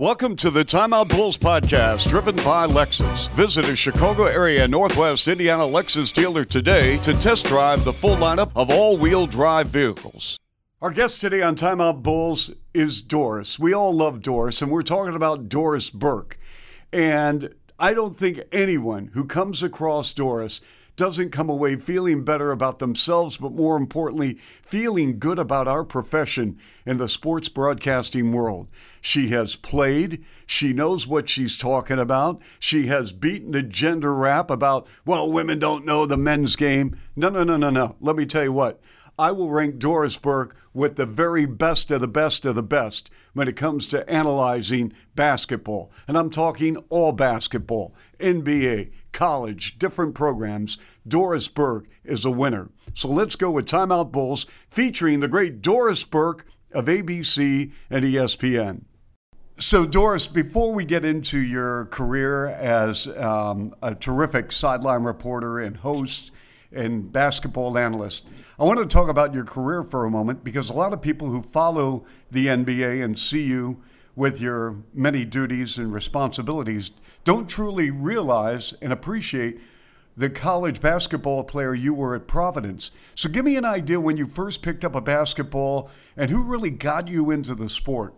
Welcome to the Timeout Bulls podcast, driven by Lexus. Visit a Chicago area Northwest Indiana Lexus dealer today to test drive the full lineup of all wheel drive vehicles. Our guest today on Timeout Bulls is Doris. We all love Doris, and we're talking about Doris Burke. And I don't think anyone who comes across Doris doesn't come away feeling better about themselves, but more importantly, feeling good about our profession in the sports broadcasting world. She has played, she knows what she's talking about, she has beaten the gender rap about, well, women don't know the men's game. No, no, no, no, no. Let me tell you what. I will rank Doris Burke with the very best of the best of the best when it comes to analyzing basketball. And I'm talking all basketball, NBA, college, different programs. Doris Burke is a winner. So let's go with Timeout Bulls featuring the great Doris Burke of ABC and ESPN. So, Doris, before we get into your career as um, a terrific sideline reporter and host and basketball analyst, I want to talk about your career for a moment because a lot of people who follow the NBA and see you with your many duties and responsibilities don't truly realize and appreciate the college basketball player you were at Providence. So give me an idea when you first picked up a basketball and who really got you into the sport.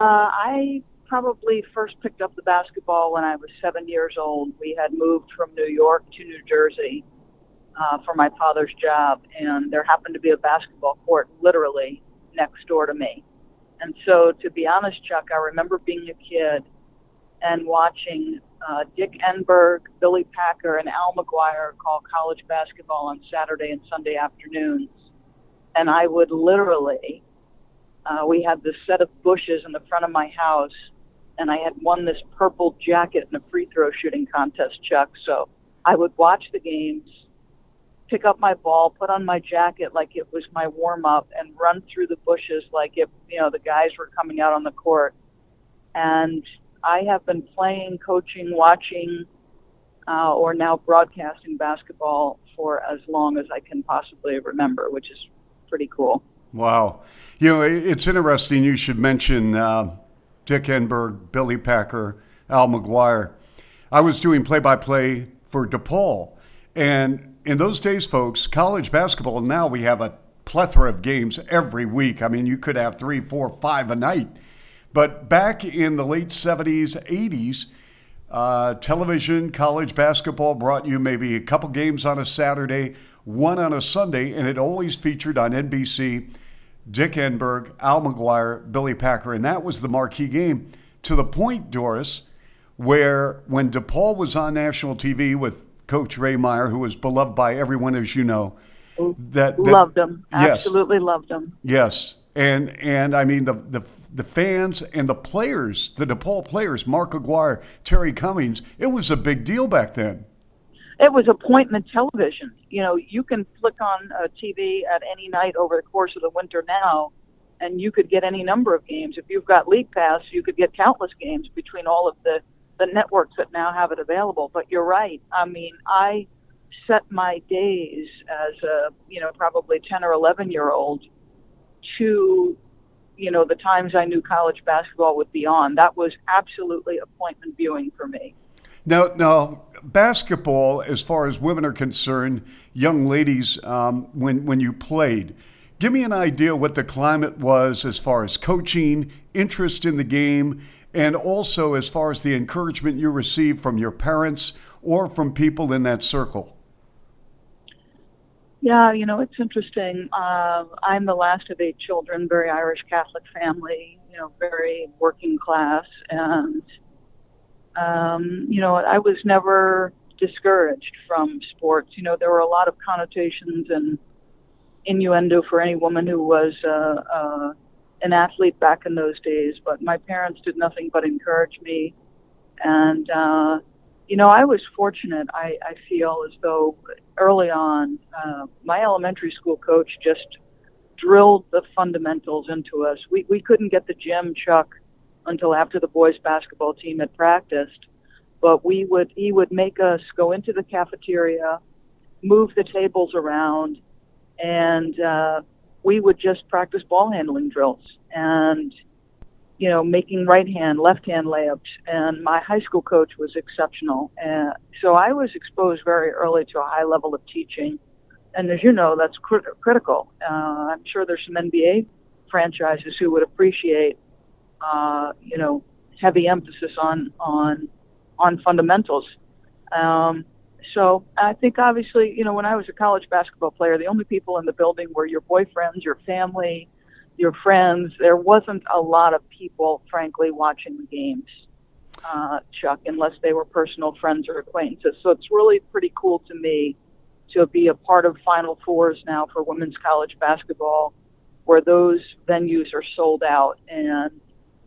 Uh, I probably first picked up the basketball when I was seven years old. We had moved from New York to New Jersey uh, for my father's job, and there happened to be a basketball court literally next door to me. And so, to be honest, Chuck, I remember being a kid and watching uh, Dick Enberg, Billy Packer, and Al McGuire call college basketball on Saturday and Sunday afternoons. And I would literally, uh, we had this set of bushes in the front of my house, and I had won this purple jacket in a free throw shooting contest, Chuck. So I would watch the games pick up my ball, put on my jacket like it was my warm up, and run through the bushes like if you know the guys were coming out on the court. And I have been playing, coaching, watching, uh, or now broadcasting basketball for as long as I can possibly remember, which is pretty cool. Wow, you know it's interesting. You should mention uh, Dick Enberg, Billy Packer, Al McGuire. I was doing play-by-play for DePaul, and in those days, folks, college basketball, now we have a plethora of games every week. I mean, you could have three, four, five a night. But back in the late 70s, 80s, uh, television, college basketball brought you maybe a couple games on a Saturday, one on a Sunday, and it always featured on NBC Dick Enberg, Al McGuire, Billy Packer, and that was the marquee game to the point, Doris, where when DePaul was on national TV with Coach Ray Meyer, who was beloved by everyone, as you know. That, that loved him, yes, absolutely loved him. Yes, and and I mean the the the fans and the players, the DePaul players, Mark Aguirre, Terry Cummings. It was a big deal back then. It was appointment television. You know, you can flick on uh, a TV at any night over the course of the winter now, and you could get any number of games. If you've got League Pass, you could get countless games between all of the the networks that now have it available. But you're right. I mean, I set my days as a you know probably 10 or 11 year old to you know the times I knew college basketball would be on. That was absolutely appointment viewing for me. Now, now basketball, as far as women are concerned, young ladies, um, when when you played. Give me an idea what the climate was as far as coaching, interest in the game, and also as far as the encouragement you received from your parents or from people in that circle? Yeah, you know, it's interesting. Uh, I'm the last of eight children, very Irish Catholic family, you know, very working class. And, um, you know, I was never discouraged from sports. You know, there were a lot of connotations and innuendo for any woman who was uh, uh, an athlete back in those days, but my parents did nothing but encourage me. And, uh, you know, I was fortunate. I, I feel as though early on, uh, my elementary school coach just drilled the fundamentals into us. We, we couldn't get the gym, Chuck, until after the boys' basketball team had practiced. But we would, he would make us go into the cafeteria, move the tables around, and uh, we would just practice ball handling drills. And you know, making right hand, left hand layups. And my high school coach was exceptional. And so I was exposed very early to a high level of teaching. And as you know, that's crit- critical. Uh, I'm sure there's some NBA franchises who would appreciate, uh, you know, heavy emphasis on on on fundamentals. Um, so I think obviously, you know, when I was a college basketball player, the only people in the building were your boyfriends, your family, your friends. There wasn't a lot of people, frankly, watching the games, uh, Chuck, unless they were personal friends or acquaintances. So it's really pretty cool to me to be a part of Final Fours now for women's college basketball, where those venues are sold out and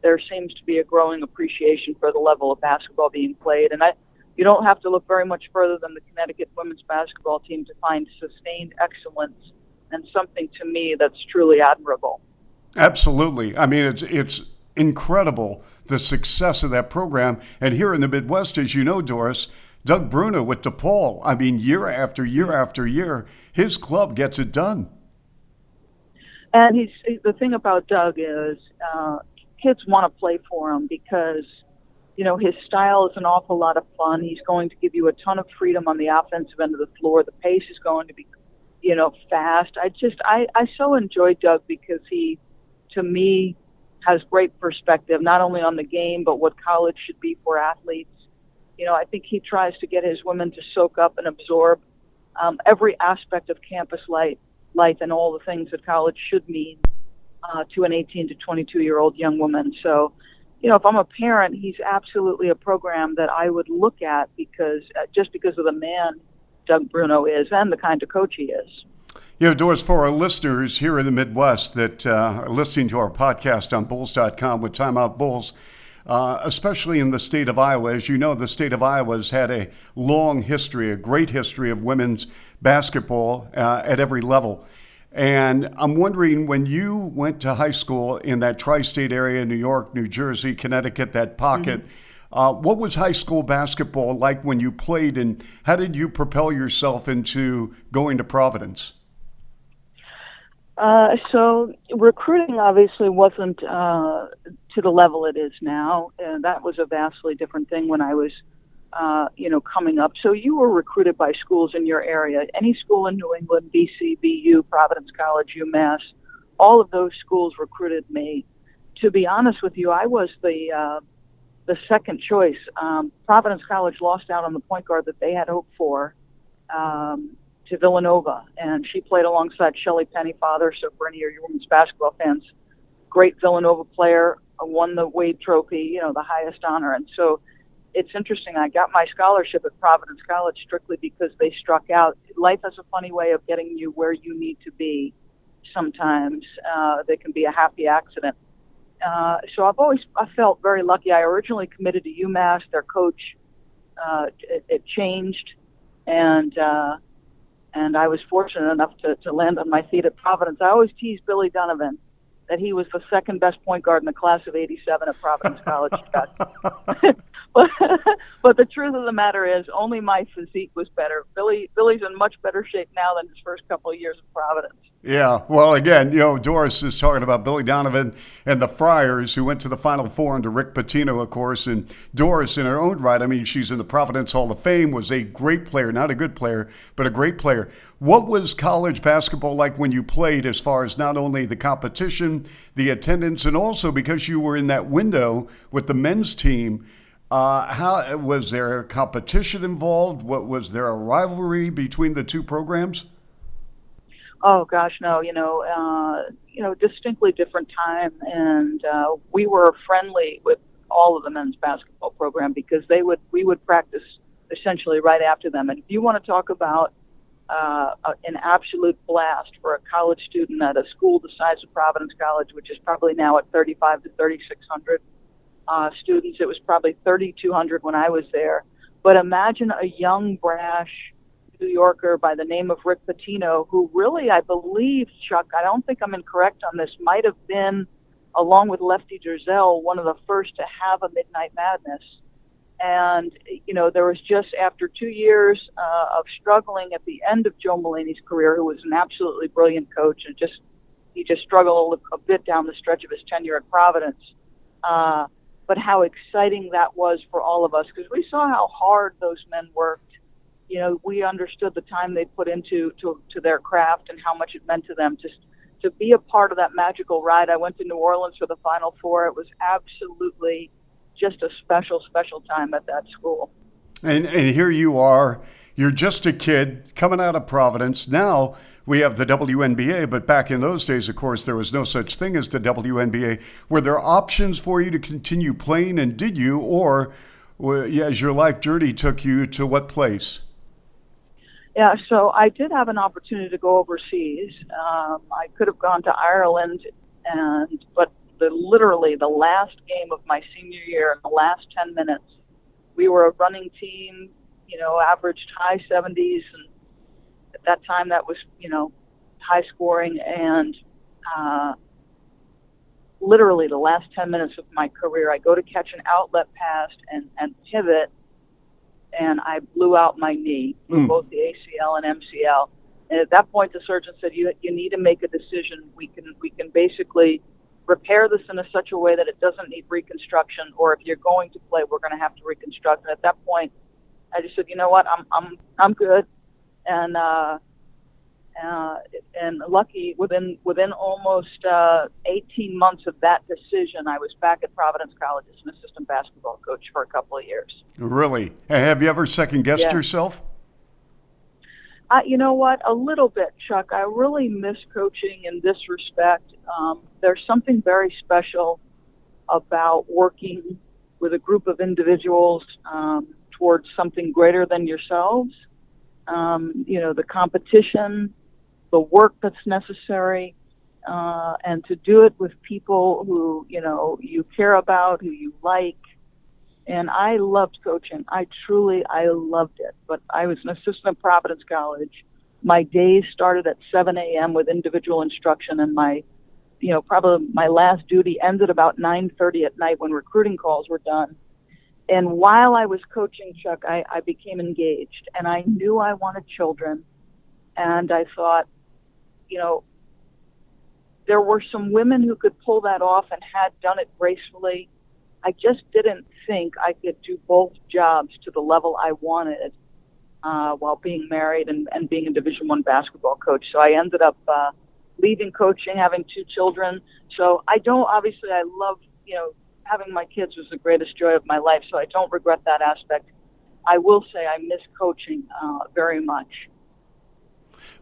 there seems to be a growing appreciation for the level of basketball being played. And I, you don't have to look very much further than the Connecticut women's basketball team to find sustained excellence and something to me that's truly admirable. Absolutely. I mean, it's it's incredible the success of that program. And here in the Midwest, as you know, Doris, Doug Bruno with DePaul. I mean, year after year after year, his club gets it done. And he's the thing about Doug is uh, kids want to play for him because you know his style is an awful lot of fun. He's going to give you a ton of freedom on the offensive end of the floor. The pace is going to be you know fast. I just I I so enjoy Doug because he to me has great perspective not only on the game but what college should be for athletes. You know, I think he tries to get his women to soak up and absorb um, every aspect of campus life, life and all the things that college should mean uh, to an 18 to 22 year old young woman. So, you know, if I'm a parent, he's absolutely a program that I would look at because uh, just because of the man Doug Bruno is and the kind of coach he is. You know, Doris, for our listeners here in the Midwest that uh, are listening to our podcast on Bulls.com with Timeout Bulls, uh, especially in the state of Iowa, as you know, the state of Iowa has had a long history, a great history of women's basketball uh, at every level. And I'm wondering when you went to high school in that tri state area, New York, New Jersey, Connecticut, that pocket, mm-hmm. uh, what was high school basketball like when you played, and how did you propel yourself into going to Providence? Uh, so recruiting obviously wasn't uh, to the level it is now, and that was a vastly different thing when I was uh, you know, coming up. So you were recruited by schools in your area. Any school in New England, BC, BU, Providence College, UMass, all of those schools recruited me. To be honest with you, I was the uh, the second choice. Um, Providence College lost out on the point guard that they had hoped for um, to Villanova, and she played alongside Shelly Pennefather. So for any of your women's basketball fans, great Villanova player, won the Wade Trophy, you know, the highest honor, and so it's interesting. I got my scholarship at Providence College strictly because they struck out. Life has a funny way of getting you where you need to be. Sometimes uh, they can be a happy accident. Uh, so I've always I felt very lucky. I originally committed to UMass. Their coach uh, it, it changed, and uh, and I was fortunate enough to, to land on my feet at Providence. I always tease Billy Donovan that he was the second best point guard in the class of '87 at Providence College. but, but the truth of the matter is, only my physique was better. Billy Billy's in much better shape now than his first couple of years in Providence. Yeah, well, again, you know, Doris is talking about Billy Donovan and the Friars, who went to the Final Four under Rick Pitino, of course. And Doris, in her own right, I mean, she's in the Providence Hall of Fame, was a great player, not a good player, but a great player. What was college basketball like when you played, as far as not only the competition, the attendance, and also because you were in that window with the men's team? Uh, how was there competition involved? What was there a rivalry between the two programs? Oh gosh, no. You know, uh, you know, distinctly different time, and uh, we were friendly with all of the men's basketball program because they would we would practice essentially right after them. And if you want to talk about uh, an absolute blast for a college student at a school the size of Providence College, which is probably now at 35 to 3600 uh, students. It was probably 3,200 when I was there. But imagine a young, brash New Yorker by the name of Rick Pitino, who really, I believe, Chuck, I don't think I'm incorrect on this, might have been, along with Lefty Driesell, one of the first to have a Midnight Madness. And, you know, there was just after two years uh, of struggling at the end of Joe Mullaney's career, who was an absolutely brilliant coach and just, he just struggled a bit down the stretch of his tenure at Providence Uh, but how exciting that was for all of us because we saw how hard those men worked. You know, we understood the time they put into to, to their craft and how much it meant to them. Just to be a part of that magical ride. I went to New Orleans for the Final Four. It was absolutely just a special, special time at that school. And, and here you are. You're just a kid coming out of Providence. Now we have the WNBA, but back in those days, of course, there was no such thing as the WNBA. Were there options for you to continue playing, and did you, or as your life journey took you to what place? Yeah, so I did have an opportunity to go overseas. Um, I could have gone to Ireland, and but the literally the last game of my senior year, in the last ten minutes, we were a running team. You know, averaged high 70s, and at that time that was you know high scoring. And uh, literally the last 10 minutes of my career, I go to catch an outlet pass and and pivot and I blew out my knee, mm. both the ACL and MCL. And at that point, the surgeon said, "You you need to make a decision. We can we can basically repair this in a such a way that it doesn't need reconstruction, or if you're going to play, we're going to have to reconstruct." And at that point, I just said, "You know what? I'm I'm I'm good," and uh, uh, and lucky within within almost uh, 18 months of that decision, I was back at Providence College as an assistant basketball coach for a couple of years. Really? Have you ever second guessed yeah. yourself? Uh, you know what? A little bit, Chuck. I really miss coaching in this respect. Um, there's something very special about working with a group of individuals um, towards something greater than yourselves. Um, you know, the competition, the work that's necessary, uh, and to do it with people who you know you care about, who you like. And I loved coaching. I truly, I loved it. But I was an assistant at Providence College. My days started at 7 a.m. with individual instruction, and my, you know, probably my last duty ended about 9:30 at night when recruiting calls were done. And while I was coaching Chuck, I, I became engaged, and I knew I wanted children, and I thought, you know, there were some women who could pull that off and had done it gracefully. I just didn't think I could do both jobs to the level I wanted uh, while being married and, and being a Division One basketball coach. So I ended up uh, leaving coaching, having two children. So I don't obviously I love you know having my kids was the greatest joy of my life. So I don't regret that aspect. I will say I miss coaching uh, very much.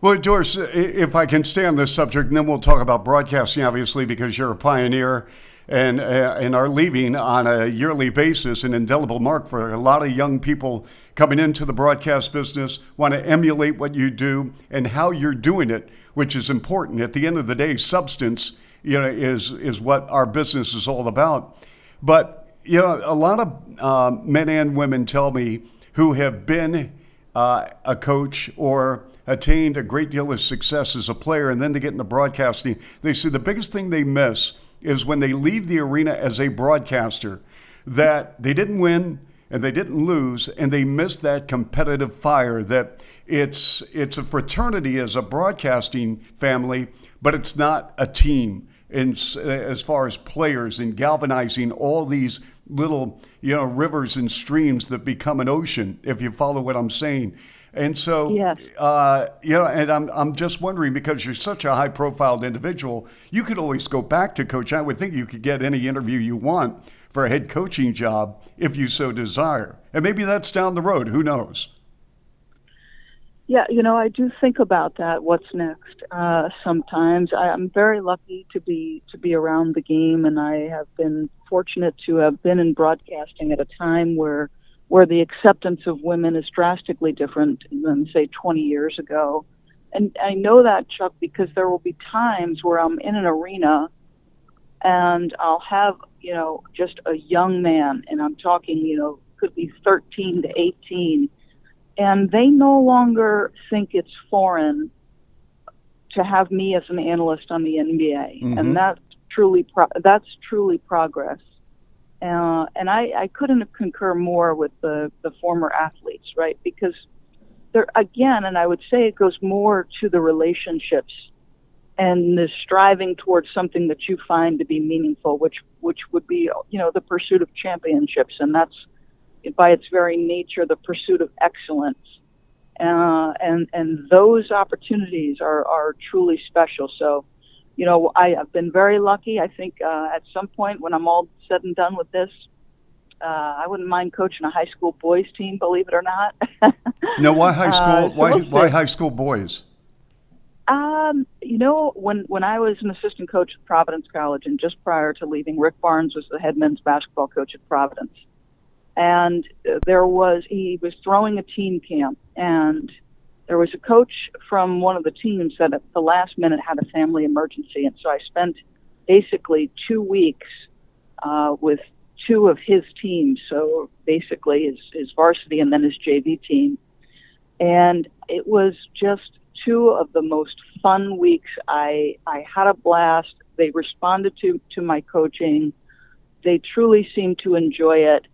Well, Doris, if I can stay on this subject, and then we'll talk about broadcasting, obviously, because you're a pioneer and, uh, and are leaving on a yearly basis an indelible mark for a lot of young people coming into the broadcast business, want to emulate what you do and how you're doing it, which is important. At the end of the day, substance you know, is, is what our business is all about. But you know, a lot of uh, men and women tell me who have been uh, a coach or attained a great deal of success as a player and then to get into broadcasting, they say the biggest thing they miss is when they leave the arena as a broadcaster that they didn't win and they didn't lose and they missed that competitive fire that it's it's a fraternity as a broadcasting family but it's not a team in, as far as players and galvanizing all these little you know rivers and streams that become an ocean if you follow what I'm saying and so, yeah, uh, you know, and I'm, I'm just wondering because you're such a high profile individual, you could always go back to coach. I would think you could get any interview you want for a head coaching job if you so desire. And maybe that's down the road. Who knows? Yeah, you know, I do think about that. What's next? Uh, sometimes I, I'm very lucky to be to be around the game, and I have been fortunate to have been in broadcasting at a time where where the acceptance of women is drastically different than, say, 20 years ago. And I know that, Chuck, because there will be times where I'm in an arena and I'll have, you know, just a young man, and I'm talking, you know, could be 13 to 18, and they no longer think it's foreign to have me as an analyst on the NBA, mm-hmm. and that's truly pro- that's truly progress. Uh, and I, I couldn't concur more with the, the former athletes, right? Because there again, and I would say it goes more to the relationships and the striving towards something that you find to be meaningful, which which would be you know the pursuit of championships, and that's by its very nature the pursuit of excellence. Uh, and and those opportunities are are truly special. So, you know, I, have been very lucky. I think uh, at some point when I'm all said and done with this, uh, I wouldn't mind coaching a high school boys team. Believe it or not. no, why high school? Uh, so why why high school boys? Um, you know, when when I was an assistant coach at Providence College, and just prior to leaving, Rick Barnes was the head men's basketball coach at Providence, and there was he was throwing a team camp, and there was a coach from one of the teams that at the last minute had a family emergency, and so I spent basically two weeks uh, with two of his teams, so basically his his varsity and then his JV team, and it was just two of the most fun weeks. I I had a blast. They responded to to my coaching. They truly seemed to enjoy it,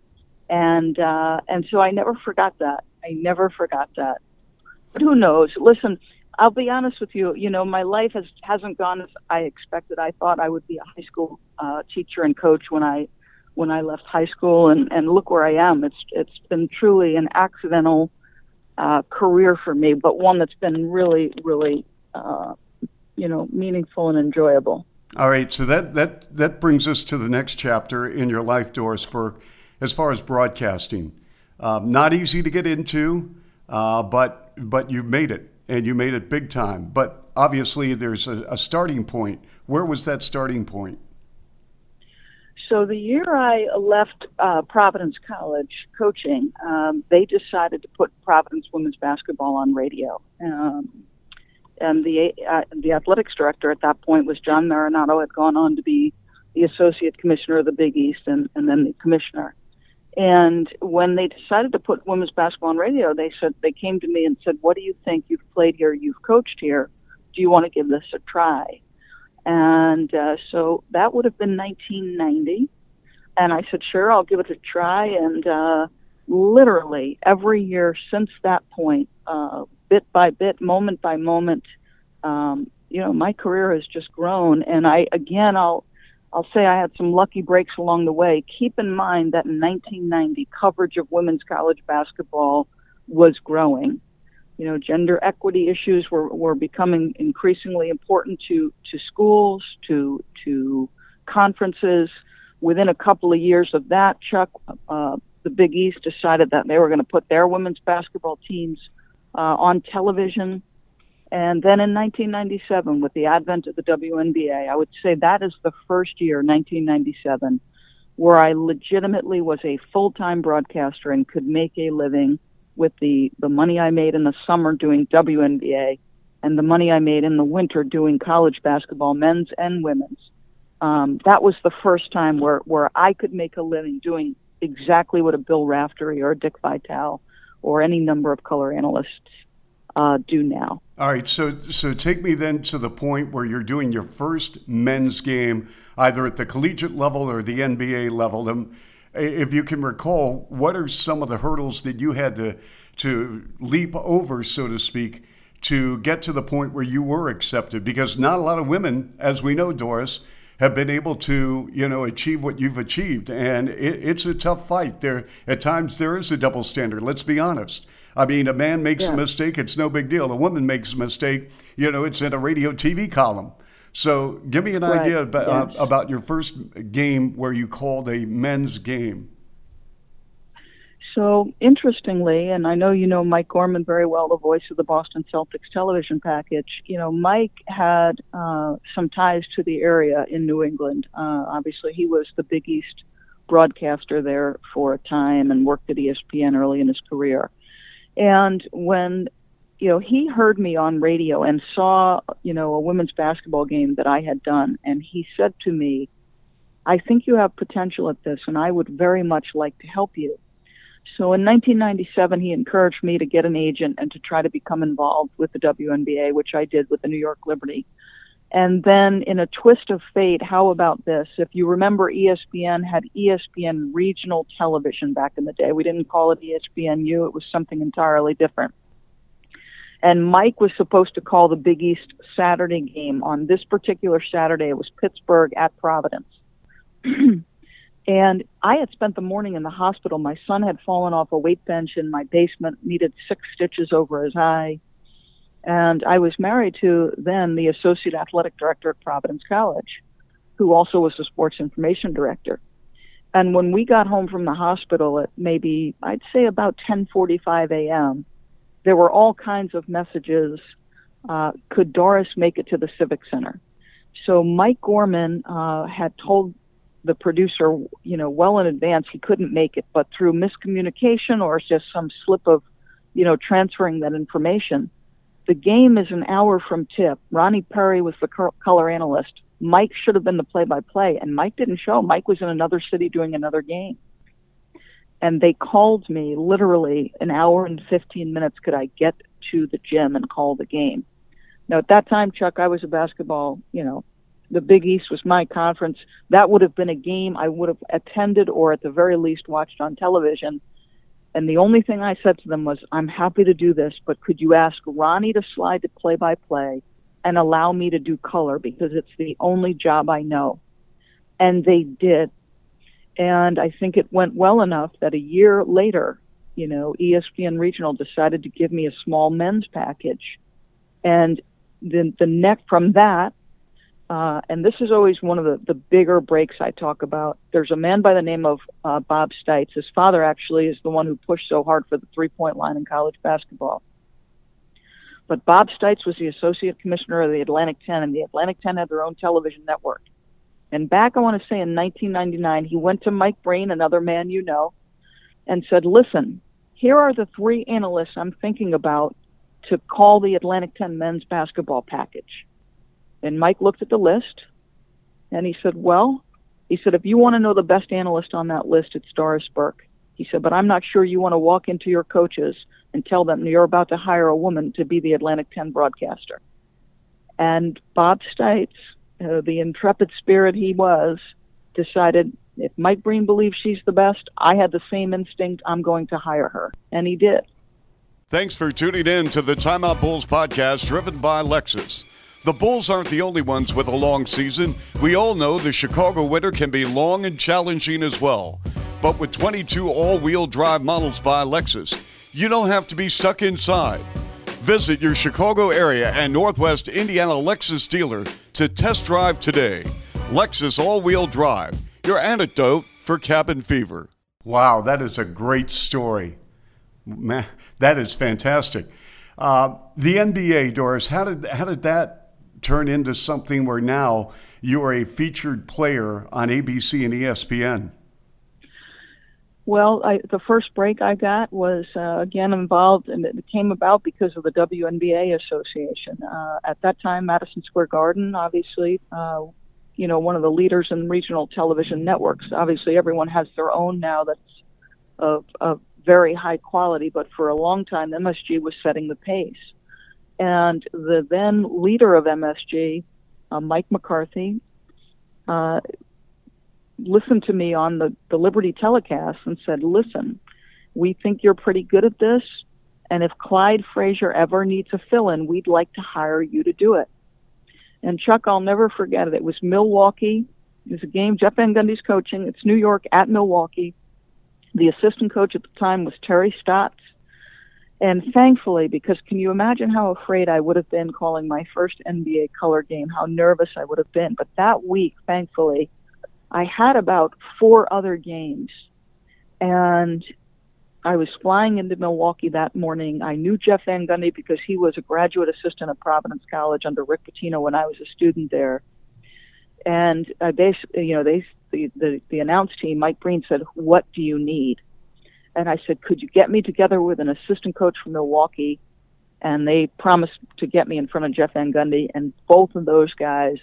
and uh, and so I never forgot that. I never forgot that. But who knows? Listen, I'll be honest with you. You know, my life has hasn't gone as I expected. I thought I would be a high school uh, teacher and coach when I when I left high school, and and look where I am. It's it's been truly an accidental uh, career for me, but one that's been really, really, uh, you know, meaningful and enjoyable. All right, so that that that brings us to the next chapter in your life, Doris Burke, as far as broadcasting. Um, not easy to get into, uh, but but you've made it, and you made it big time. But obviously, there's a, a starting point. Where was that starting point? so the year I left uh, Providence College coaching, um, they decided to put Providence women's basketball on radio. Um, and the uh, the athletics director at that point was John Marinatto, had gone on to be the associate commissioner of the Big East and, and then the commissioner. And when they decided to put women's basketball on radio, they said they came to me and said, "What do you think? You've played here, you've coached here. Do you want to give this a try?" And uh, so that would have been 1990. And I said, sure, I'll give it a try. And uh, literally every year since that point, uh, bit by bit, moment by moment, um, you know, my career has just grown. And I, again, I'll, I'll say I had some lucky breaks along the way. Keep in mind that in 1990, coverage of women's college basketball was growing you know, gender equity issues were, were becoming increasingly important to, to schools, to, to conferences. Within a couple of years of that, Chuck, uh, the Big East decided that they were going to put their women's basketball teams uh, on television. And then in 1997, with the advent of the WNBA, I would say that is the first year, 1997, where I legitimately was a full time broadcaster and could make a living with the, the money I made in the summer doing WNBA and the money I made in the winter doing college basketball, men's and women's. Um, that was the first time where, where I could make a living doing exactly what a Bill Raftery or a Dick Vitale or any number of color analysts uh, do now. All right, so so take me then to the point where you're doing your first men's game, either at the collegiate level or the NBA level. Um, if you can recall, what are some of the hurdles that you had to to leap over, so to speak, to get to the point where you were accepted? Because not a lot of women, as we know, Doris, have been able to, you know, achieve what you've achieved, and it, it's a tough fight. There, at times, there is a double standard. Let's be honest. I mean, a man makes yeah. a mistake; it's no big deal. A woman makes a mistake, you know, it's in a radio TV column. So, give me an right. idea about, yes. uh, about your first game where you called a men's game. So, interestingly, and I know you know Mike Gorman very well, the voice of the Boston Celtics television package. You know, Mike had uh, some ties to the area in New England. Uh, obviously, he was the Big East broadcaster there for a time and worked at ESPN early in his career. And when you know, he heard me on radio and saw, you know, a women's basketball game that I had done. And he said to me, I think you have potential at this, and I would very much like to help you. So in 1997, he encouraged me to get an agent and to try to become involved with the WNBA, which I did with the New York Liberty. And then in a twist of fate, how about this? If you remember, ESPN had ESPN regional television back in the day. We didn't call it ESPNU, it was something entirely different And Mike was supposed to call the Big East Saturday game. On this particular Saturday, it was Pittsburgh at Providence. and I had spent the morning in the hospital. My son had fallen off a weight bench in my basement, needed six stitches over his eye. And I was married to then the associate athletic director at Providence College, who also was the sports information director. And when we got home from the hospital at maybe I'd say about 10:45 a.m., there were all kinds of messages. Uh, could Doris make it to the Civic Center? So Mike Gorman uh, had told the producer, you know, well in advance he couldn't make it, but through miscommunication or just some slip of, you know, transferring that information, the game is an hour from tip. Ronnie Perry was the color analyst. Mike should have been the play by play, and Mike didn't show. Mike was in another city doing another game. And they called me literally an hour and 15 minutes. Could I get to the gym and call the game? Now, at that time, Chuck, I was a basketball, you know, the Big East was my conference. That would have been a game I would have attended or at the very least watched on television and the only thing I said to them was, I'm happy to do this, but could you ask Ronnie to slide to play by play and allow me to do color because it's the only job I know. And they did. And I think it went well enough that a year later, you know, ESPN Regional decided to give me a small men's package. And the, the neck from that, uh, and this is always one of the, the bigger breaks I talk about. There's a man by the name of uh, Bob Steitz. His father actually is the one who pushed so hard for the three point line in college basketball. But Bob Steitz was the associate commissioner of the Atlantic 10, and the Atlantic 10 had their own television network. And back, I want to say in 1999, he went to Mike Breen, another man you know, and said, Listen, here are the three analysts I'm thinking about to call the Atlantic 10 men's basketball package. And Mike looked at the list and he said, Well, he said, if you want to know the best analyst on that list, it's Doris Burke. He said, but I'm not sure you want to walk into your coaches and tell them you're about to hire a woman to be the Atlantic 10 broadcaster. And Bob Steitz, uh, the intrepid spirit he was, decided if Mike Breen believes she's the best, I had the same instinct, I'm going to hire her. And he did. Thanks for tuning in to the Timeout Bulls podcast driven by Lexus. The Bulls aren't the only ones with a long season. We all know the Chicago winter can be long and challenging as well. But with 22 all wheel drive models by Lexus, you don't have to be stuck inside. Visit your Chicago area and Northwest Indiana Lexus dealer to test drive today. Lexus all wheel drive, your antidote for cabin fever. Wow, that is a great story. Man, that is fantastic. Uh, the NBA, Doris, how did, how did that turn into something where now you are a featured player on ABC and ESPN? Well, I, the first break I got was uh, again involved, and it came about because of the WNBA Association. Uh, at that time, Madison Square Garden, obviously, uh, you know, one of the leaders in regional television networks. Obviously, everyone has their own now that's of, of very high quality, but for a long time, MSG was setting the pace. And the then leader of MSG, uh, Mike McCarthy, uh, listened to me on the, the Liberty telecast and said, Listen, we think you're pretty good at this. And if Clyde Frazier ever needs a fill in, we'd like to hire you to do it. And Chuck, I'll never forget it. It was Milwaukee. It was a game Jeff Van Gundy's coaching. It's New York at Milwaukee. The assistant coach at the time was Terry Stotts. And thankfully, because can you imagine how afraid I would have been calling my first NBA color game, how nervous I would have been. But that week, thankfully, I had about four other games. And I was flying into Milwaukee that morning. I knew Jeff Van Gundy because he was a graduate assistant at Providence College under Rick Pitino when I was a student there. And I basically, you know, they the, the the team, Mike Breen said, "What do you need?" And I said, "Could you get me together with an assistant coach from Milwaukee?" And they promised to get me in front of Jeff Van Gundy, and both of those guys,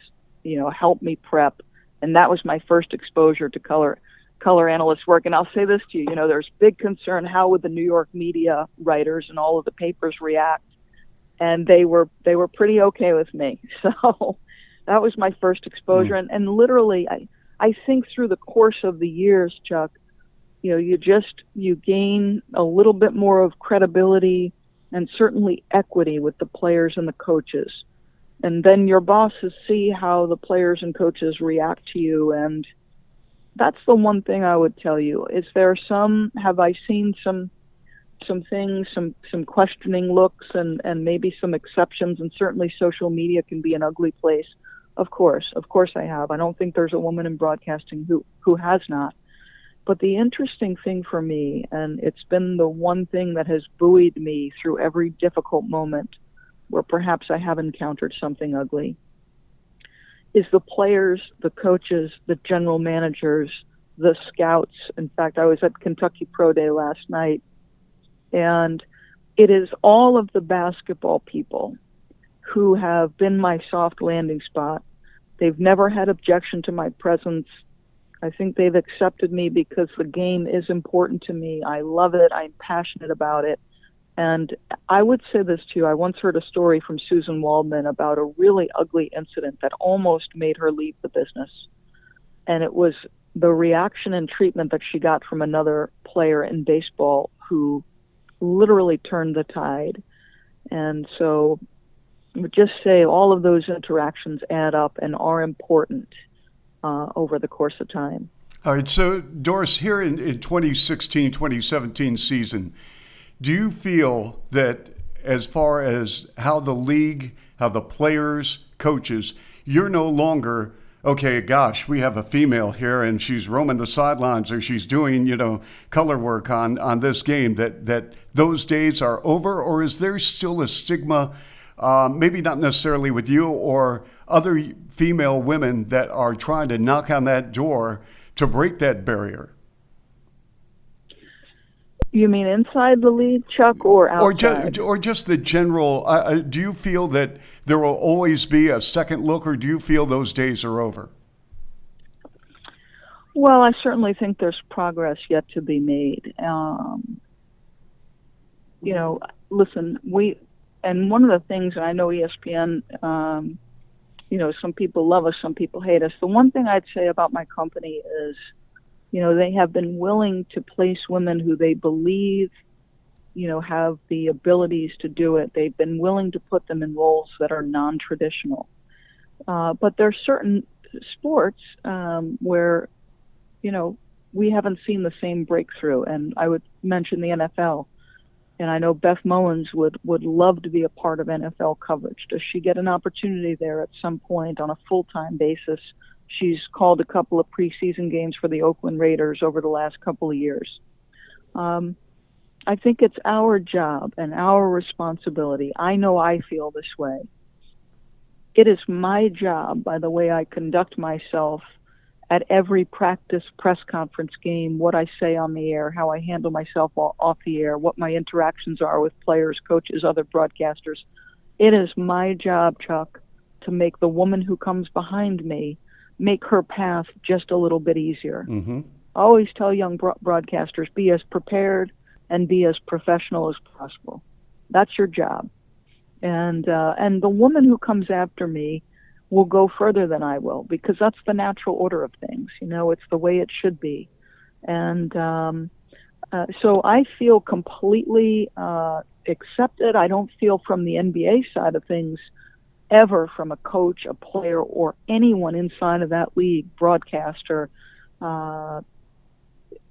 you know, helped me prep, and that was my first exposure to color color analyst work. And I'll say this to you, you know, there's big concern how would the New York media writers and all of the papers react, and they were they were pretty okay with me. So that was my first exposure, mm. and, and literally, I I think through the course of the years, Chuck, you know you just you gain a little bit more of credibility and certainly equity with the players and the coaches. And then your bosses see how the players and coaches react to you and that's the one thing I would tell you. Is there some have I seen some some things, some some questioning looks and and maybe some exceptions and certainly social media can be an ugly place. Of course, of course I have. I don't think there's a woman in broadcasting who who has not. But the interesting thing for me, and it's been the one thing that has buoyed me through every difficult moment where perhaps I have encountered something ugly, is the players, the coaches, the general managers, the scouts. In fact, I was at Kentucky Pro Day last night, and it is all of the basketball people who have been my soft landing spot. They've never had objection to my presence. I think they've accepted me because the game is important to me. I love it. I'm passionate about it. And I would say this to you. I once heard a story from Suzyn Waldman about a really ugly incident that almost made her leave the business. And it was the reaction and treatment that she got from another player in baseball who literally turned the tide. And so just say all of those interactions add up and are important uh, over the course of time. All right. So, Doris, here in, in 2016 2017 season, do you feel that as far as how the league, how the players, coaches, you're no longer okay, gosh, we have a female here and she's roaming the sidelines or she's doing, you know, color work on, on this game, that, that those days are over? Or is there still a stigma, uh, maybe not necessarily with you or other female women that are trying to knock on that door to break that barrier? You mean inside the league, Chuck, or outside? Or just, or just the general. Uh, uh, do you feel that there will always be a second look, or do you feel those days are over? Well, I certainly think there's progress yet to be made. Um, you know, listen, we, and one of the things, and I know ESPN um, you know, some people love us, some people hate us. The one thing I'd say about my company is, you know, they have been willing to place women who they believe, you know, have the abilities to do it. They've been willing to put them in roles that are non-traditional. Uh, but there are certain sports um, where, you know, we haven't seen the same breakthrough. And I would mention the NFL and I know Beth Mowins would would love to be a part of NFL coverage. Does she get an opportunity there at some point on a full time basis? She's called a couple of preseason games for the Oakland Raiders over the last couple of years. Um, I think it's our job and our responsibility. I know I feel this way. It is my job, by the way I conduct myself at every practice, press conference game, what I say on the air, how I handle myself off the air, what my interactions are with players, coaches, other broadcasters. It is my job, Chuck, to make the woman who comes behind me make her path just a little bit easier. Mm-hmm. I always tell young broadcasters be as prepared and be as professional as possible. That's your job. And uh, and the woman who comes after me will go further than I will because that's the natural order of things. You know, it's the way it should be. And um, uh, so I feel completely uh, accepted. I don't feel from the NBA side of things ever from a coach, a player, or anyone inside of that league, broadcaster. Uh,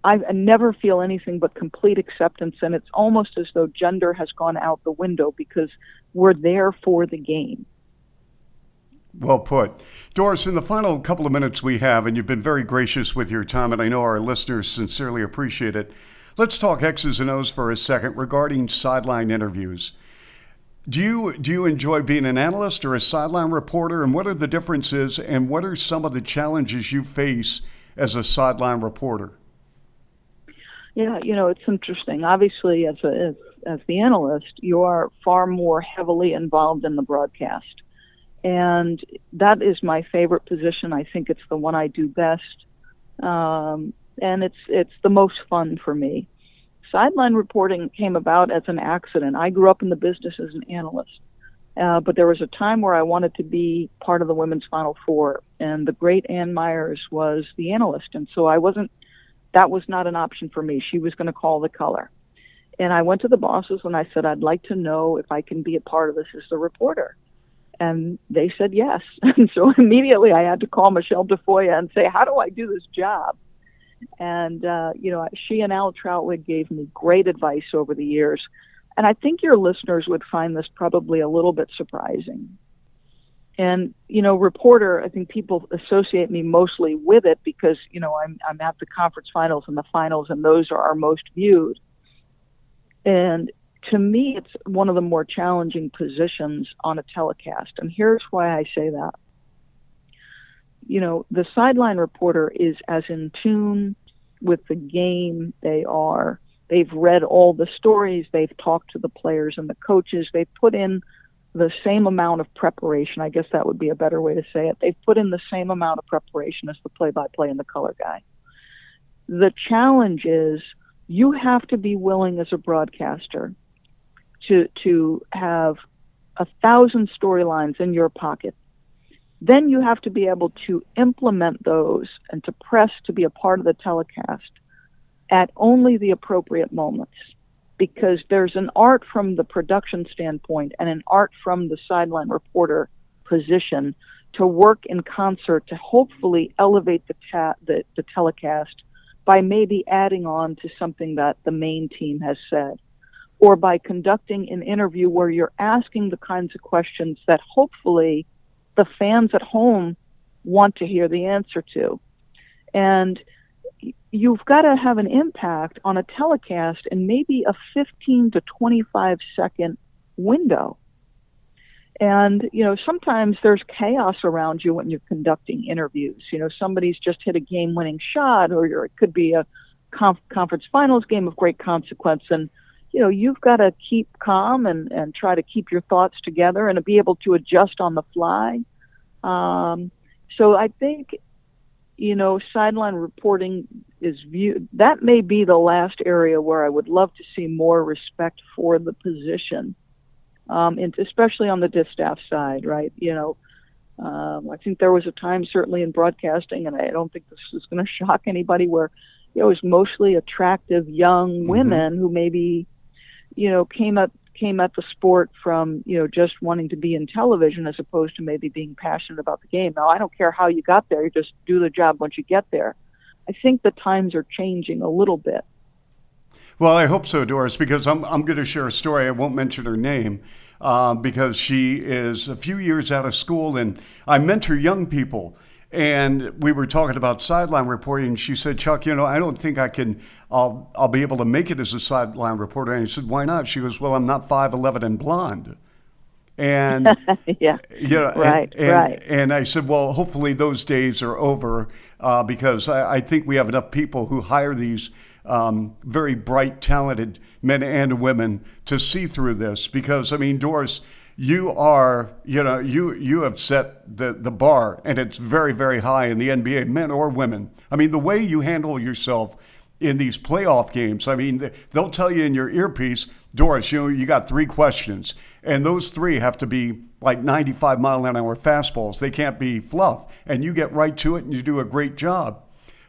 I, I never feel anything but complete acceptance, and it's almost as though gender has gone out the window because we're there for the game. Well put. Doris, in the final couple of minutes we have, and you've been very gracious with your time, and I know our listeners sincerely appreciate it. Let's talk X's and O's for a second regarding sideline interviews. Do you do you enjoy being an analyst or a sideline reporter, and what are the differences, and what are some of the challenges you face as a sideline reporter? Yeah, you know, it's interesting. Obviously, as a as, as the analyst, you are far more heavily involved in the broadcast and that is my favorite position. I think it's the one I do best, um, and it's it's the most fun for me. Sideline reporting came about as an accident. I grew up in the business as an analyst, uh, but there was a time where I wanted to be part of the women's Final Four, and the great Ann Meyers was the analyst, and so I wasn't. That was not an option for me. She was going to call the color. And I went to the bosses and I said, I'd like to know if I can be a part of this as a reporter. And they said yes. And so immediately I had to call Michelle Tafoya and say, How do I do this job? And, uh, you know, she and Al Trautwig gave me great advice over the years. And I think your listeners would find this probably a little bit surprising. And, you know, reporter, I think people associate me mostly with it because, you know, I'm, I'm at the conference finals and the finals, and those are our most viewed. And to me, it's one of the more challenging positions on a telecast. And here's why I say that. You know, the sideline reporter is as in tune with the game they are. They've read all the stories, they've talked to the players and the coaches, they've put in the same amount of preparation. I guess that would be a better way to say it. They've put in the same amount of preparation as the play by play and the color guy. The challenge is you have to be willing as a broadcaster to to have a thousand storylines in your pocket. Then you have to be able to implement those and to press to be a part of the telecast at only the appropriate moments. Because there's an art from the production standpoint and an art from the sideline reporter position to work in concert to hopefully elevate the, ta- the, the telecast by maybe adding on to something that the main team has said, or by conducting an interview where you're asking the kinds of questions that hopefully the fans at home want to hear the answer to. And you've got to have an impact on a telecast in maybe a 15 to 25 second window. And, you know, sometimes there's chaos around you when you're conducting interviews. You know, somebody's just hit a game winning shot, or it could be a conf- conference finals game of great consequence. And, you know, you've got to keep calm and, and try to keep your thoughts together and be able to adjust on the fly. Um, so I think, you know, sideline reporting is viewed, that may be the last area where I would love to see more respect for the position um, and especially on the distaff side, right? You know, um, I think there was a time, certainly in broadcasting, and I don't think this is going to shock anybody, where you know, it was mostly attractive young mm-hmm. women who maybe, you know, came up came at the sport from you know just wanting to be in television as opposed to maybe being passionate about the game. Now I don't care how you got there; you just do the job once you get there. I think the times are changing a little bit. Well, I hope so, Doris, because I'm, I'm going to share a story. I won't mention her name uh, because she is a few years out of school and I mentor young people. And we were talking about sideline reporting. She said, Chuck, you know, I don't think I can, I'll, I'll be able to make it as a sideline reporter. And I said, why not? She goes, well, I'm not 5'11 and blonde. And, yeah, you know, right, and, and, right. And I said, well, hopefully those days are over uh, because I, I think we have enough people who hire these um, very bright, talented men and women to see through this. Because I mean, Doris, you are, you know, you you have set the the bar, and it's very, very high in the NBA, men or women. I mean, the way you handle yourself in these playoff games. I mean, they'll tell you in your earpiece, Doris, you know, you got three questions, and those three have to be like 95 mile an hour fastballs. They can't be fluff, and you get right to it, and you do a great job.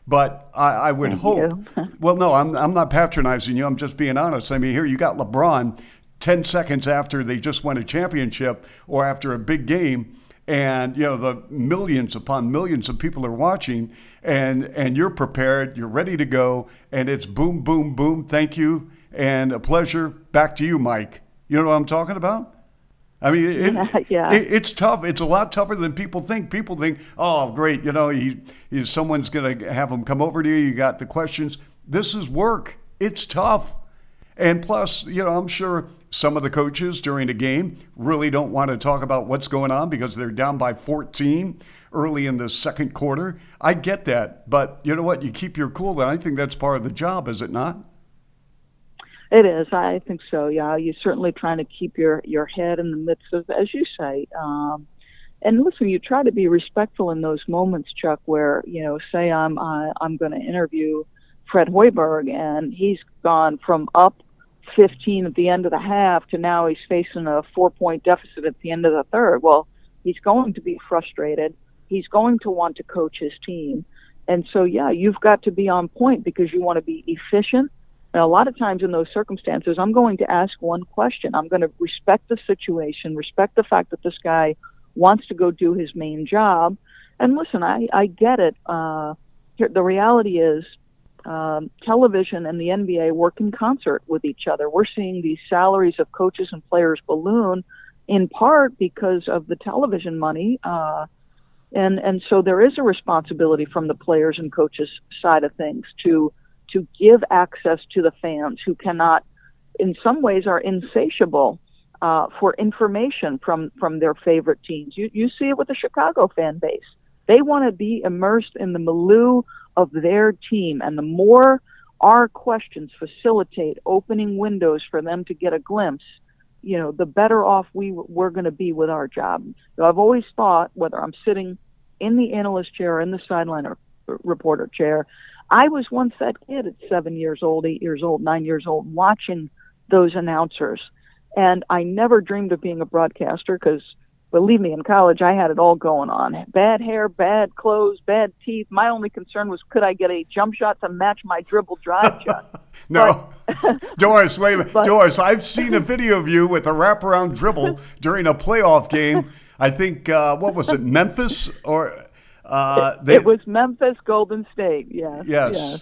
But I, I would Thank hope. well, no, I'm, I'm not patronizing you. I'm just being honest. I mean, here you got LeBron 10 seconds after they just won a championship or after a big game and you know the millions upon millions of people are watching and and you're prepared you're ready to go and it's boom boom boom thank you and a pleasure back to you mike you know what i'm talking about I mean, it, yeah. It, it's tough. It's a lot tougher than people think. People think, oh, great, you know, he, he someone's going to have them come over to you. You got the questions. This is work. It's tough. And plus, you know, I'm sure some of the coaches during a game really don't want to talk about what's going on because they're down by 14 early in the second quarter. I get that. But you know what? You keep your cool. And I think that's part of the job, is it not? It is. I think so. Yeah, you're certainly trying to keep your your head in the midst of, as you say. Um, and listen, you try to be respectful in those moments, Chuck, where you know, say I'm I'm going to interview Fred Hoiberg, and he's gone from up 15 at the end of the half to now he's facing a four point deficit at the end of the third. Well, he's going to be frustrated. He's going to want to coach his team. And so, yeah, you've got to be on point because you want to be efficient And a lot of times in those circumstances, I'm going to ask one question. I'm going to respect the situation, respect the fact that this guy wants to go do his main job. And listen, I, I get it. Uh, the reality is, um, television and the NBA work in concert with each other. We're seeing these salaries of coaches and players balloon in part because of the television money. Uh, and, and so there is a responsibility from the players and coaches side of things to, to give access to the fans who cannot, in some ways, are insatiable uh, for information from, from their favorite teams. You, you see it with the Chicago fan base. They want to be immersed in the milieu of their team, and the more our questions facilitate opening windows for them to get a glimpse, you know, the better off we we're going to be with our job. So I've always thought, whether I'm sitting in the analyst chair or in the sideline or reporter chair, I was once that kid at seven years old, eight years old, nine years old, watching those announcers. And I never dreamed of being a broadcaster because believe me, in college I had it all going on. Bad hair, bad clothes, bad teeth. My only concern was could I get a jump shot to match my dribble drive shot. no, Doris, wait a minute. But, Doris, I've seen a video of you with a wraparound dribble during a playoff game. I think uh, what was it, Memphis or uh, they, it was Memphis Golden State. Yes. Yes. yes.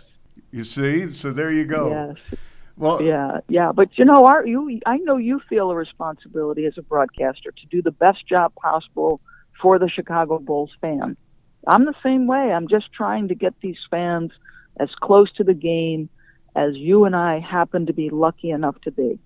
You see, so there you go. Yes. Well, yeah, yeah, but you know, our, you, I know you feel a responsibility as a broadcaster to do the best job possible for the Chicago Bulls fan. I'm the same way. I'm just trying to get these fans as close to the game as you and I happen to be lucky enough to be.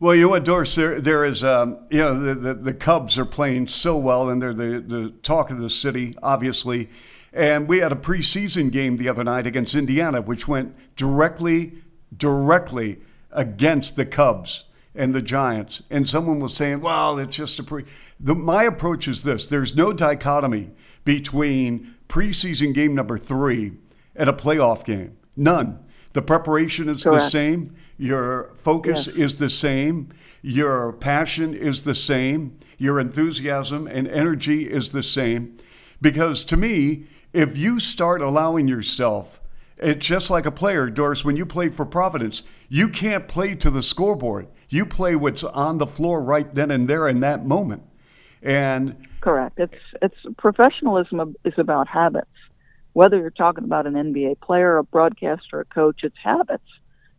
Well, you know what, Doris, there, there is, um, you know, the, the, the, Cubs are playing so well, and they're the, the talk of the city, obviously. And we had a preseason game the other night against Indiana, which went directly directly against the Cubs and the Giants. And someone was saying, well, it's just a pre. The, my approach is this there's no dichotomy between preseason game number three and a playoff game. None. The preparation is Correct. the same, your focus yes. is the same, your passion is the same, your enthusiasm and energy is the same. Because to me, if you start allowing yourself it's just like a player, Doris, when you play for Providence, you can't play to the scoreboard. You play what's on the floor right then and there in that moment. And correct. It's it's professionalism is about habits. Whether you're talking about an NBA player, a broadcaster, a coach, it's habits.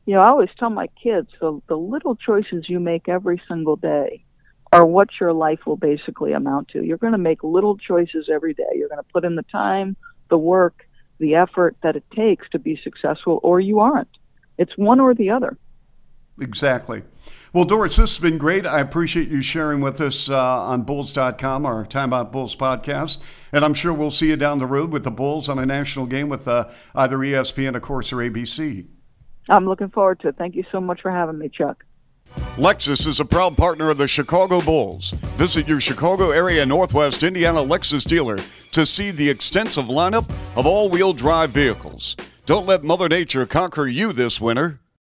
You know, I always tell my kids the the little choices you make every single day are what your life will basically amount to. You're going to make little choices every day. You're going to put in the time, the work, the effort that it takes to be successful, or you aren't. It's one or the other. Exactly. Well, Doris, this has been great. I appreciate you sharing with us uh, on Bulls.com, our Time Out Bulls podcast. And I'm sure we'll see you down the road with the Bulls on a national game with uh, either ESPN, of course, or ABC. I'm looking forward to it. Thank you so much for having me, Chuck. Lexus is a proud partner of the Chicago Bulls. Visit your Chicago area Northwest Indiana Lexus dealer to see the extensive lineup of all wheel drive vehicles. Don't let Mother Nature conquer you this winter.